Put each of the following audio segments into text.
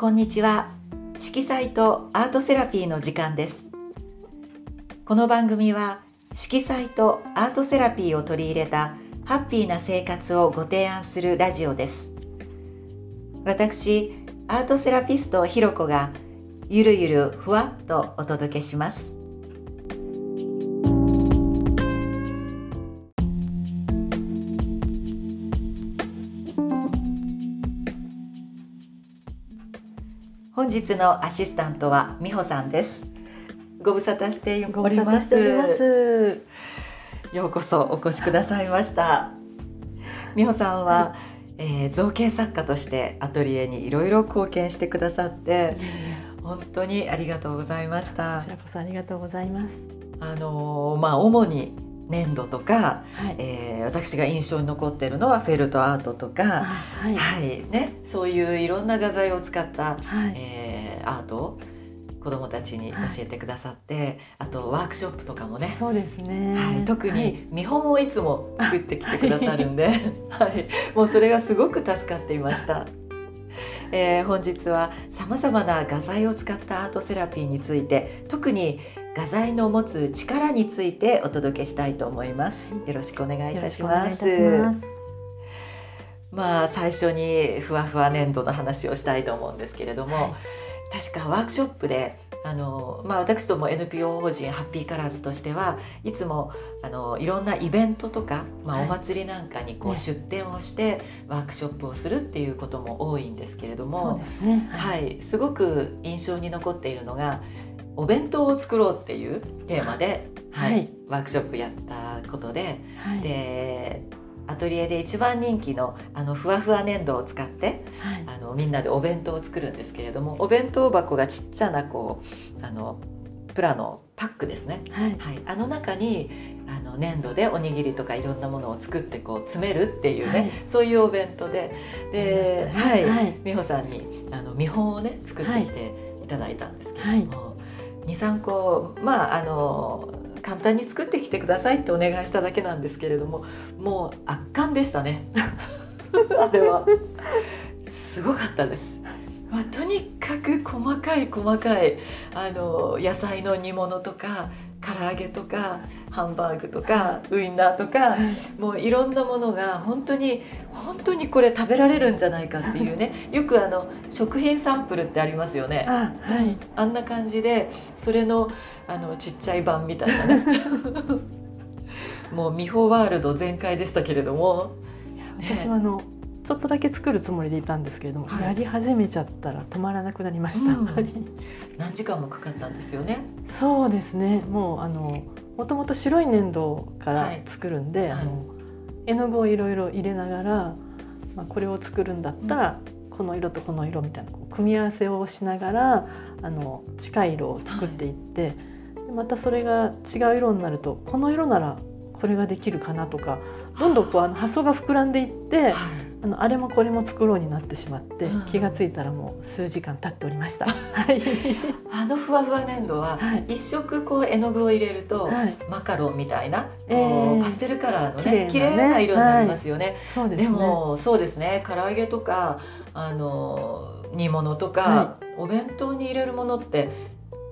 こんにちは。色彩とアートセラピーの時間です。この番組は色彩とアートセラピーを取り入れたハッピーな生活をご提案するラジオです。私アートセラピストひろこがゆるゆるふわっとお届けします。本日のアシスタントは美穂さんです。ご無沙汰しております。ようこそお越しくださいました。美穂さんは、えー、造形作家としてアトリエにいろいろ貢献してくださって本当にありがとうございました。こちらこそありがとうございます。あのー、まあ主に粘土とか、はい、えー、私が印象に残っているのはフェルトアートとか、はい、はい、ね、そういういろんな画材を使った、はい、えー、アートを子どもたちに教えてくださって、はい、あとワークショップとかもね。そうですね、はい、特に見本をいつも作ってきてくださるんで、はい、もうそれがすごく助かっていました。えー、本日はさまざまな画材を使ったアートセラピーについて特に画材の持つ力についてお届けしたいと思います。よろしくお願いいたします。まあ最初にふわふわ粘土の話をしたいと思うんですけれども、はい、確かワークショップであのまあ、私ども NPO 法人ハッピーカラーズとしてはいつもあのいろんなイベントとか、まあ、お祭りなんかにこう出店をしてワークショップをするっていうことも多いんですけれども、ね、はい、はい、すごく印象に残っているのがお弁当を作ろうっていうテーマで、はい、はい、ワークショップやったことで、はい、でアトリエで一番人気のあのふわふわ粘土を使って、はい、あのみんなでお弁当を作るんですけれどもお弁当箱がちっちゃなこうあのプラのパックですね、はい、はい、あの中にあの粘土でおにぎりとかいろんなものを作ってこう詰めるっていうね、はい、そういうお弁当でで、ね、はい、はい、美穂さんにあの見本をね作ってきていただいたんですけれども、23個まああの簡単に作ってきてくださいってお願いしただけなんですけれどももう圧巻でしたね。あれは。すごかったです、まあ、とにかく細かい細かいあの野菜の煮物とか唐揚げとかハンバーグとかウインナーとかもういろんなものが本当に本当にこれ食べられるんじゃないかっていうね。よくあの食品サンプルってありますよね。あ,、はい、あんな感じでそれのあのちっちゃい版みたいなね。もうミホワールド全開でしたけれども、私はあのちょっとだけ作るつもりでいたんですけれども、はい、やり始めちゃったら止まらなくなりました、うん、何時間もかかったんですよね。そうですね。もうあのもともと白い粘土から作るんで、はい、あの絵の具をいろいろ入れながら、まあ、これを作るんだったら、うん、この色とこの色みたいな組み合わせをしながらあの近い色を作っていって、はい、またそれが違う色になるとこの色ならこれができるかなとかどんどんこうあの発想が膨らんでいって、あのあれもこれも作ろうになってしまって、うん、気が付いたらもう数時間経っておりました。はい、あのふわふわ粘土は、一色こう絵の具を入れると、はい、マカロンみたいな、えー、パステルカラーのね綺麗な色になりますよね。はい、で、ね、もそうですね唐揚げとかあの煮物とか、お弁当に入れるものって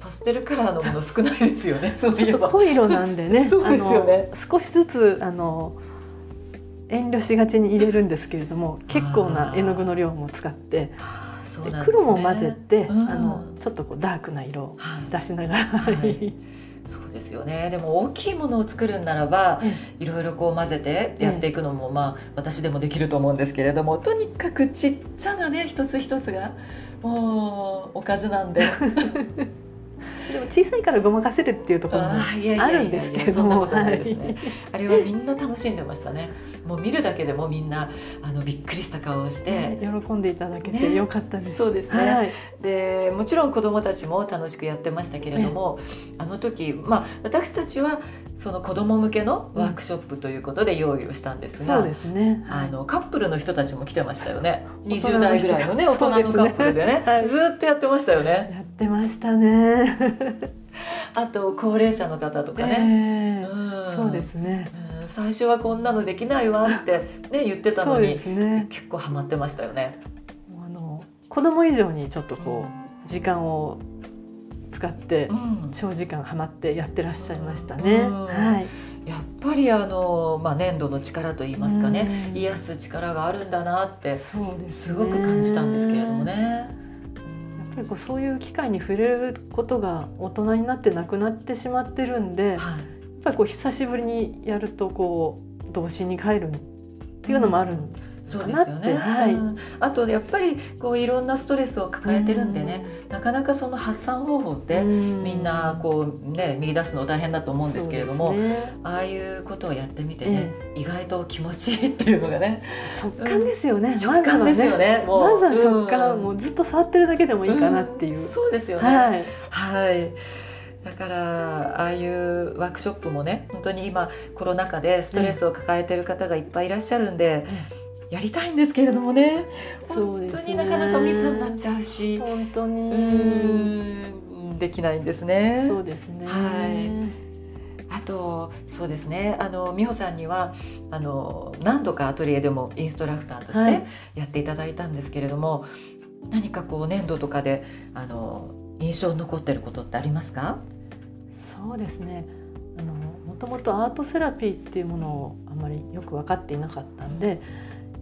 パステルカラーのもの少ないですよね。そういえば濃い色なんでね。そうですよね。少しずつあの遠慮しがちに入れるんですけれども結構な絵の具の量も使って、ね、黒も混ぜて、うん、あのちょっとこうダークな色を出しながら、はい、そうですよね。でも大きいものを作るんならば、いろいろこう混ぜてやっていくのも、まあ私でもできると思うんですけれどもとにかくちっちゃなね一つ一つがもうおかずなんで。でも小さいからごまかせるっていうところもあるんですけどそんなことないですね、あれはみんな楽しんでましたね。もう見るだけでもみんなあのびっくりした顔をして、喜んでいただけてよかったです、ね、そうですね、はい、でもちろん子どもたちも楽しくやってましたけれども、あの時まあ私たちはその子ども向けのワークショップということで用意をしたんですが、そうですね、あのカップルの人たちも来てましたよね。20代ぐらいのね大人のカップルでね、はい、ずっとやってましたよね。やってましたね。あと高齢者の方とかね、えー、うん、そうですね、うん、最初はこんなのできないわってね言ってたのに、ね、結構ハマってましたよね。あの子供以上にちょっとこう時間を使って長時間はまってやってらっしゃいましたね。はい。やっぱりあの、まあ、粘土の力といいますかね、癒す力があるんだなってすごく感じたんですけれどもね。やっぱりこうそういう機会に触れることが大人になってなくなってしまってるんで、はい、やっぱりこう久しぶりにやるとこう童心に帰るっていうのもあるんですそうですよね、はい、うん、あとやっぱりこういろんなストレスを抱えてるんでね、うん、なかなかその発散方法ってみんなこうね見出すの大変だと思うんですけれども、ね、ああいうことをやってみてね、えー、意外と気持ちいいっていうのがね食感ですよね、うん、食感ですよね。もう。まずは食感、もうずっと触ってるだけでもいいかなっていう、そうですよね。はい、はい。だからああいうワークショップもね本当に今コロナ禍でストレスを抱えてる方がいっぱいいらっしゃるんで、やりたいんですけれどもね。本当になかなか密になっちゃうし。本当に。できないんですね。そうですね。はい。あとそうですね。あの美穂さんにはあの何度かアトリエでもインストラクターとしてやっていただいたんですけれども、はい、何かこう粘土とかであの印象に残ってることってありますか？そうですね。あのもともとアートセラピーっていうものをあまりよく分かっていなかったんで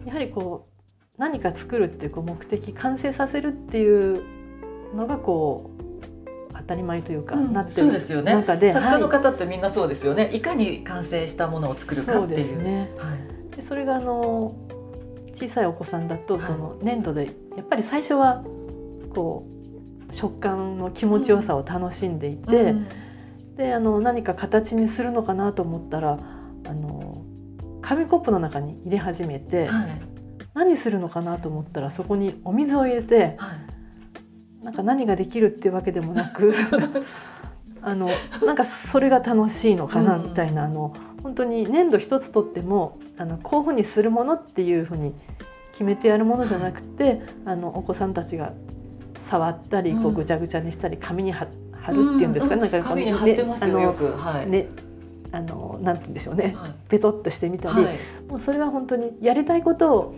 やはりこう何か作るっていうこう目的完成させるっていうのがこう当たり前というか、うん、なってる中ですよね。作家の方ってみんなそうですよね、はい、いかに完成したものを作るかっていう。ね。はい、でそれがあの小さいお子さんだとその粘土でやっぱり最初はこう食感の気持ちよさを楽しんでいて、うん、であの何か形にするのかなと思ったらあの紙コップの中に入れ始めて、はい、何するのかなと思ったらそこにお水を入れて、はい、なんか何ができるっていうわけでもなく あのなんかそれが楽しいのかなみたいな、うん、あの本当に粘土一つとってもあのこういうふうにするものっていうふうに決めてやるものじゃなくて、はい、あのお子さんたちが触ったりこうぐちゃぐちゃにしたり紙に貼るっていうんですか、うん、なんか紙に貼ってますよ、ね、よく、はい、ねあのなんて言うんでしょうね、はい、ペトッとしてみたり、はい、もうそれは本当にやりたいことを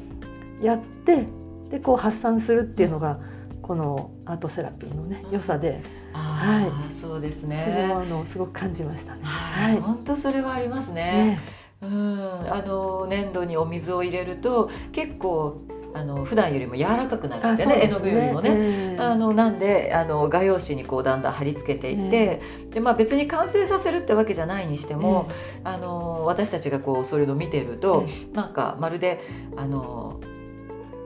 やってでこう発散するっていうのが、このアートセラピーのね良さで、はい、そうですね。それはあのすごく感じましたね。はい、本当それはありますね。ね。うん。あの粘土にお水を入れると結構あの普段よりも柔らかくなるんでね、ね、絵の具よりもね、えー、あのなんであの画用紙にこうだんだん貼り付けていって、えー、でまあ、別に完成させるってわけじゃないにしても、えー、あの私たちがこうそれを見てると、えー、なんかまるであの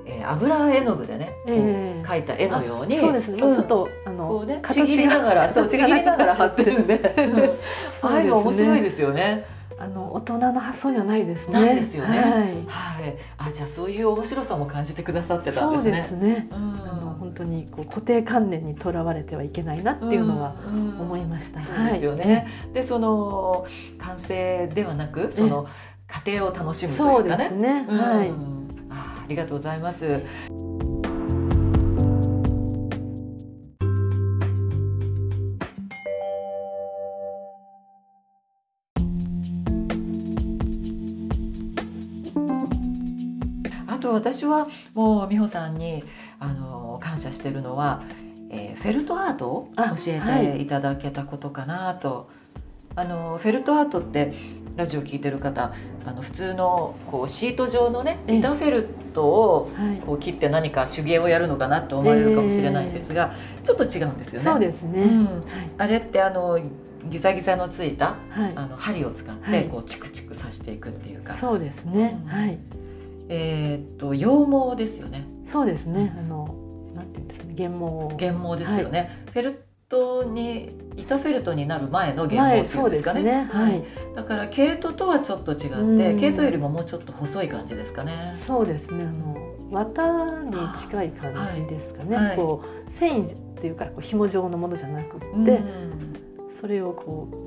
えー、油絵の具でね、えー、描いた絵のようにそうですね、うん、ちょっとあのこうねちぎりながらそうちぎりながら貼ってるんで、うん、ああいうの面白いですよね。あの大人の発想にはないですね。ないですよね。はい。はい、あじゃあそういう面白さも感じてくださってたんですね。そうですね。うん、あの本当にこう固定観念にとらわれてはいけないなっていうのは思いました。うんうん、そうですよね。はい、でその完成ではなくその過程を楽しむというかね。そうですね。はい。あありがとうございます。私はもう美穂さんにあの感謝してるのは、えー、フェルトアートを教えていただけたことかなと。あ、はい、のフェルトアートってラジオ聞いてる方あの普通のこうシート状のね板フェルトをこう切って何か手芸をやるのかなと思われるかもしれないんですが、えー、ちょっと違うんですよね。そうですね、うん、あれってあのギザギザのついた、はい、あの針を使ってこうチクチク刺していくっていうか。そうですね、うん、はいえー、っと羊毛ですよね。そうですね。あのなんていうんですかね、原毛。原毛ですよね。はい、フェルトに板フェルトになる前の原毛っていうんですかね。ねはい。だから毛糸とはちょっと違って、毛糸よりももうちょっと細い感じですかね。そうですね。あの綿に近い感じですかね。はい、こう繊維っていうかこう紐状のものじゃなくて、それをこう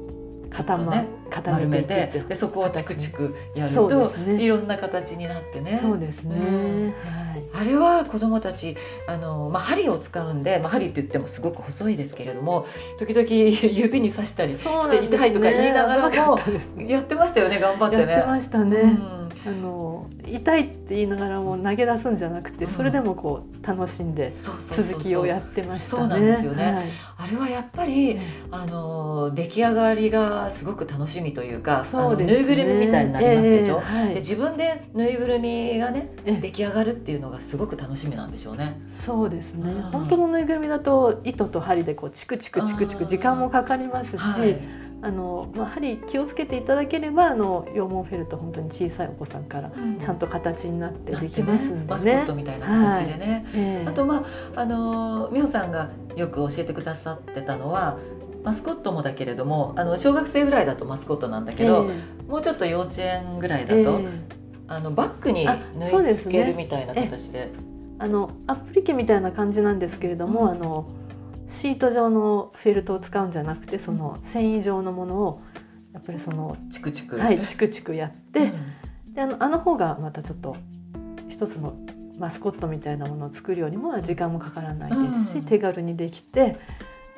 固ま、ね、固めてでそこをチクチクやると、ね、いろんな形になってね。そうですね、うん、はい、あれは子どもたちあの、まあ、針を使うんで、まあ、針って言ってもすごく細いですけれども時々 指に刺したりして痛いとか言いながらもやってましたよね頑張ってね。やってましたね、うんあの痛いって言いながらも投げ出すんじゃなくて、それでもこう楽しんで続きをやってましたね。そうなんですよね、はい、あれはやっぱり、あの出来上がりがすごく楽しみというかそうです、ね、ぬいぐるみみたいになりますでしょ、えーはい、で自分でぬいぐるみがね出来上がるっていうのがすごく楽しみなんでしょうね。そうですね、うん、本当のぬいぐるみだと糸と針でこうチクチクチクチク時間もかかりますし。あのまあ、針気をつけていただければあの羊毛フェルト本当に小さいお子さんからちゃんと形になってできますんでね、ね。マスコットみたいな形でね、はい。えー、あとまああの美穂さんがよく教えてくださってたのはマスコットもだけれどもあの小学生ぐらいだとマスコットなんだけど、えー、もうちょっと幼稚園ぐらいだと、えー、あのバッグに縫い付けるみたいな形で。あのアップリケみたいな感じなんですけれども、うん、あのシート状のフェルトを使うんじゃなくてその繊維状のものをやっぱりそのチクチク。はいチクチクやって、うん、であのあの方がまたちょっと一つのマスコットみたいなものを作るよりも時間もかからないですし、うん、手軽にできて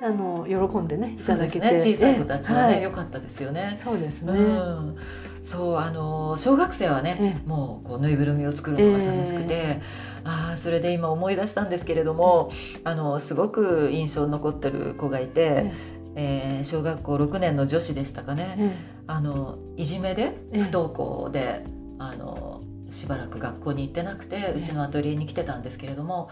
あの喜んでねいただけて、ね、小さい子たちはね良、はい、かったですよね。そうですね。うん。そうあの小学生はね、もうこうぬいぐるみを作るのが楽しくて、えー、あそれで今思い出したんですけれども、あのすごく印象に残ってる子がいて。えー、小学校6年の女子でしたかね、あのいじめで不登校で、あのしばらく学校に行ってなくてうちのアトリエに来てたんですけれども、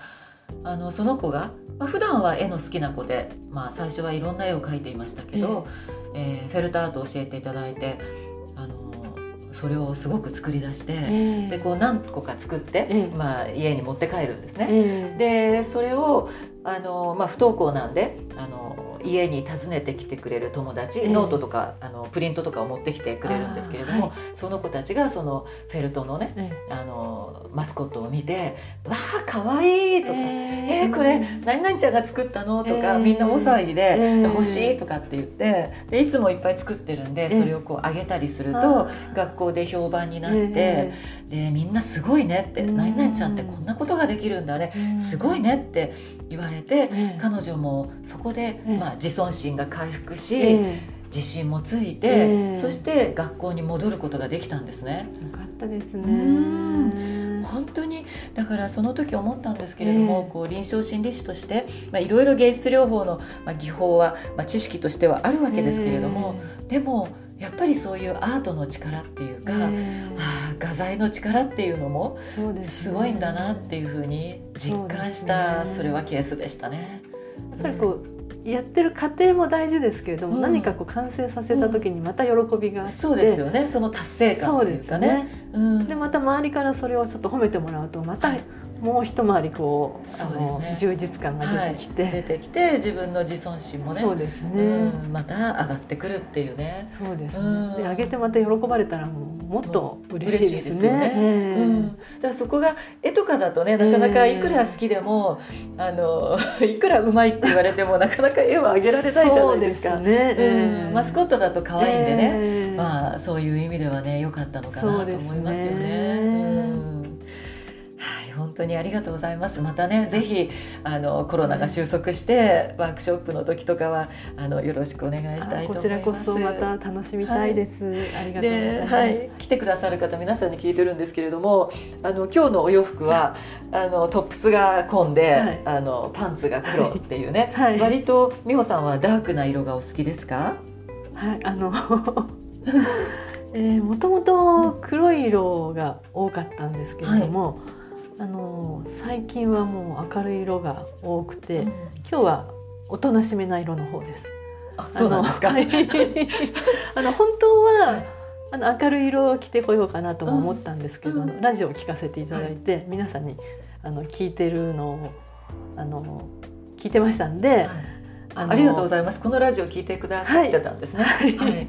あのその子が、まあ、普段は絵の好きな子で、まあ、最初はいろんな絵を描いていましたけど、えー、フェルトアートを教えていただいてそれをすごく作り出して、えー、でこう何個か作って、えー、まあ、家に持って帰るんですね。えー、でそれをあの、まあ、不登校なんであの家に訪ねてきてくれる友達、えー、ノートとかあのプリントとかを持ってきてくれるんですけれども、はい、その子たちがそのフェルトのね、えー、あのマスコットを見て「わあかわいい!」とか「えー、えー、これ何々ちゃんが作ったの?」とか、みんな大騒ぎで「欲しい!」とかって言ってでいつもいっぱい作ってるんでそれをこうあげたりすると学校で評判になって、でみんなすごいねって「何々ちゃんってこんなことができるんだねすごいね」って言われて、彼女もそこで、まあ、自尊心が回復し、自信もついて、そして学校に戻ることができたんですね。よかったですね。本当にだからその時思ったんですけれども、こう臨床心理士として、まあ、いろいろ芸術療法の、まあ、技法は、まあ、知識としてはあるわけですけれども、でもやっぱりそういうアートの力っていうか、あ画材の力っていうのもすごいんだなっていうふうに実感したそれはケースでしたね。やっぱりこう、やってる過程も大事ですけれども、うん、何かこう完成させた時にまた喜びがあって、うん、そうですよね。その達成感っていうかね。で、ね。うん、また周りからそれをちょっと褒めてもらうとまたもう一回りこうそうです、ね、充実感が出てきて、はい、出てきて自分の自尊心もね。そうですね、うん、また上がってくるっていうね。そうですね、うん、で上げてまた喜ばれたらもうもっと嬉しいですね。ですね。うん、だからそこが絵とかだとねなかなかいくら好きでも、あの いくらうまいって言われてもなかなか絵は上げられないじゃないですか。ね、うん、マスコットだと可愛いんでね、まあそういう意味ではね良かったのかなと思いますよね。当にありがとうございます。またね、ぜひあのコロナが収束してワークショップの時とかはあのよろしくお願いしたいと思います。こちらこそまた楽しみたいです。はい、ありがとうございます。はい、来てくださる方皆さんに聞いてるんですけれども、あの今日のお洋服はあのトップスが紺で、はい、あのパンツが黒っていうね、はい、割と美穂さんはダークな色がお好きですか？はい、あの えー、もともと黒い色が多かったんですけれども、はいあの最近はもう明るい色が多くて、うん、今日はおとなしめな色の方です。あ、そうなんですか？あの 本当は、あの明るい色を着てこようかなとも思ったんですけど、うん、ラジオを聞かせていただいて、はい、皆さんにあの聞いてるのをあの聞いてましたんで、はい、あありがとうございます。このラジオ聞いてくださってたんですね。はい。はい、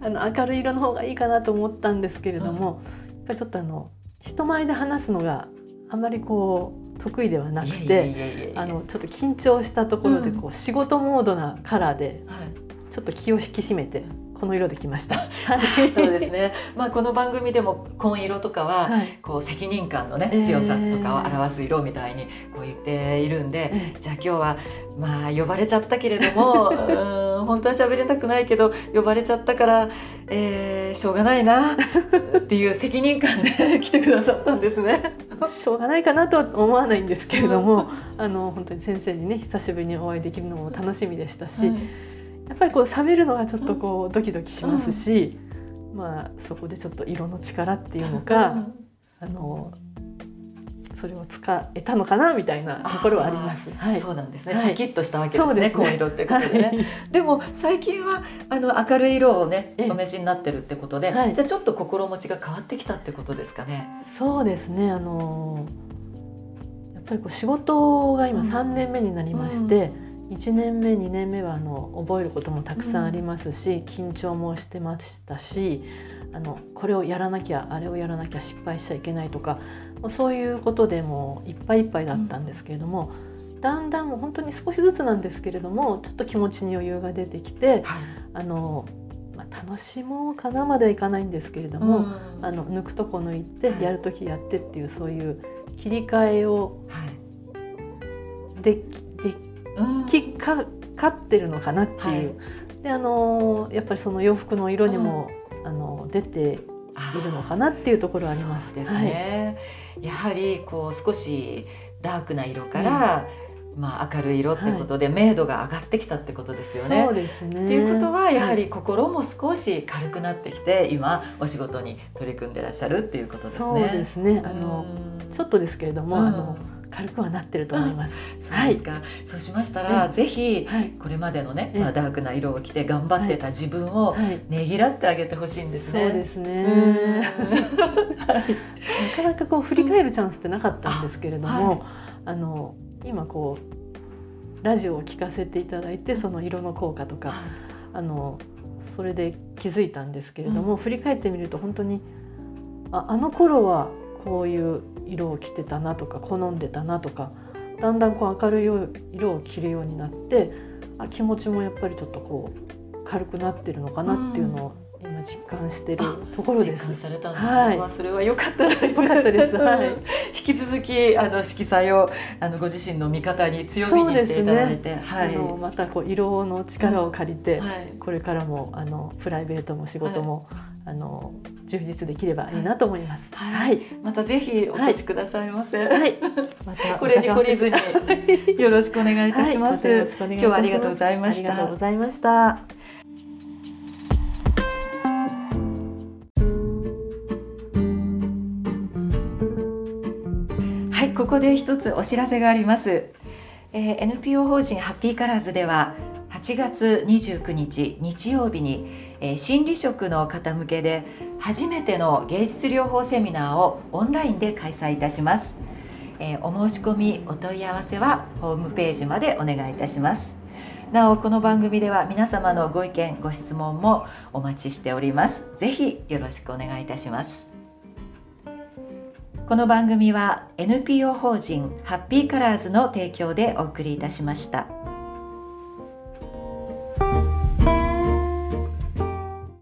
あの明るい色の方がいいかなと思ったんですけれども、やっぱりちょっとあの人前で話すのがあまりこう得意ではなくてあのちょっと緊張したところでこう、仕事モードなカラーで、ちょっと気を引き締めてこの色できました。そうですね。まあこの番組でも紺色とかは、はい、こう責任感のね強さとかを表す色みたいにこう言っているんで、えー、じゃあ今日はまあ呼ばれちゃったけれども、うん本当は喋れたくないけど呼ばれちゃったから、えー、しょうがないなっていう責任感で来てくださったんですね。しょうがないかなとは思わないんですけれども、あの本当に先生にね久しぶりにお会いできるのも楽しみでしたし。はいやっぱりこう喋るのがちょっとこうドキドキしますし、うん、まあそこでちょっと色の力っていうのか、あのそれを使えたのかなみたいなところはあります。はい、そうなんですね。シャキッとしたわけですね。紺、ね、色ってことでね。はい、でも最近はあの明るい色をねお召しになってるってことで、はい、じゃあちょっと心持ちが変わってきたってことですかね。そうですね。あのやっぱりこう仕事が今3年目になりまして。うんうん1年目2年目はあの覚えることもたくさんありますし、うん、緊張もしてましたしあのこれをやらなきゃあれをやらなきゃ失敗しちゃいけないとかそういうことでもいっぱいいっぱいだったんですけれども、うん、だんだん本当に少しずつなんですけれどもちょっと気持ちに余裕が出てきて、はい、あのまあ、楽しもうかなまではいかないんですけれども、うん、あの抜くとこ抜いて、やる時やってっていうそういう切り替えをでききかかってるのかなっていう、はい、であのやっぱりその洋服の色にも、うん、あの出ているのかなっていうところあります。ですね、はい、やはりこう少しダークな色から、うん、まあ、明るい色ってことで、明度が上がってきたってことですよね。そうですね。っていうことはやはり心も少し軽くなってきて、今お仕事に取り組んでらっしゃるっていうことですね。そうですね。あのちょっとですけれども、あの軽くはなってると思います。そうですか、はい、そうしましたら、ぜひこれまでのね、まあ、ダークな色を着て頑張ってた自分をねぎらってあげてほしいんですね。そうですね。なかなかこう振り返るチャンスってなかったんですけれども、あの今こうラジオを聞かせていただいてその色の効果とか、あのそれで気づいたんですけれども、振り返ってみると本当にああの頃はこういう色を着てたなとか好んでたなとかだんだんこう明るい色を着るようになってあ気持ちもやっぱりちょっとこう軽くなってるのかなっていうのを今実感してるところです。実感されたんですね。はい、まあそれは良かったです。良かったです。はい。引き続きあの色彩をあのご自身の味方に強みにしていただいて、ね、はい。あのまたこう色の力を借りて、うんはい、これからもあのプライベートも仕事も、はい、あの充実できればいいなと思います。はい。はい、またぜひお越しくださいませ。はい。またこれに懲りずに よろしくお願いいたします。はい、ます今日はありがとうございました。ありがとうございました。ここで一つお知らせがあります、えー、NPO 法人ハッピーカラーズでは8月29日日曜日に、えー、心理職の方向けで初めての芸術療法セミナーをオンラインで開催いたします、えー、お申し込みお問い合わせはホームページまでお願いいたします。なおこの番組では皆様のご意見ご質問もお待ちしております。ぜひよろしくお願いいたします。この番組は NPO 法人ハッピーカラーズの提供でお送りいたしました。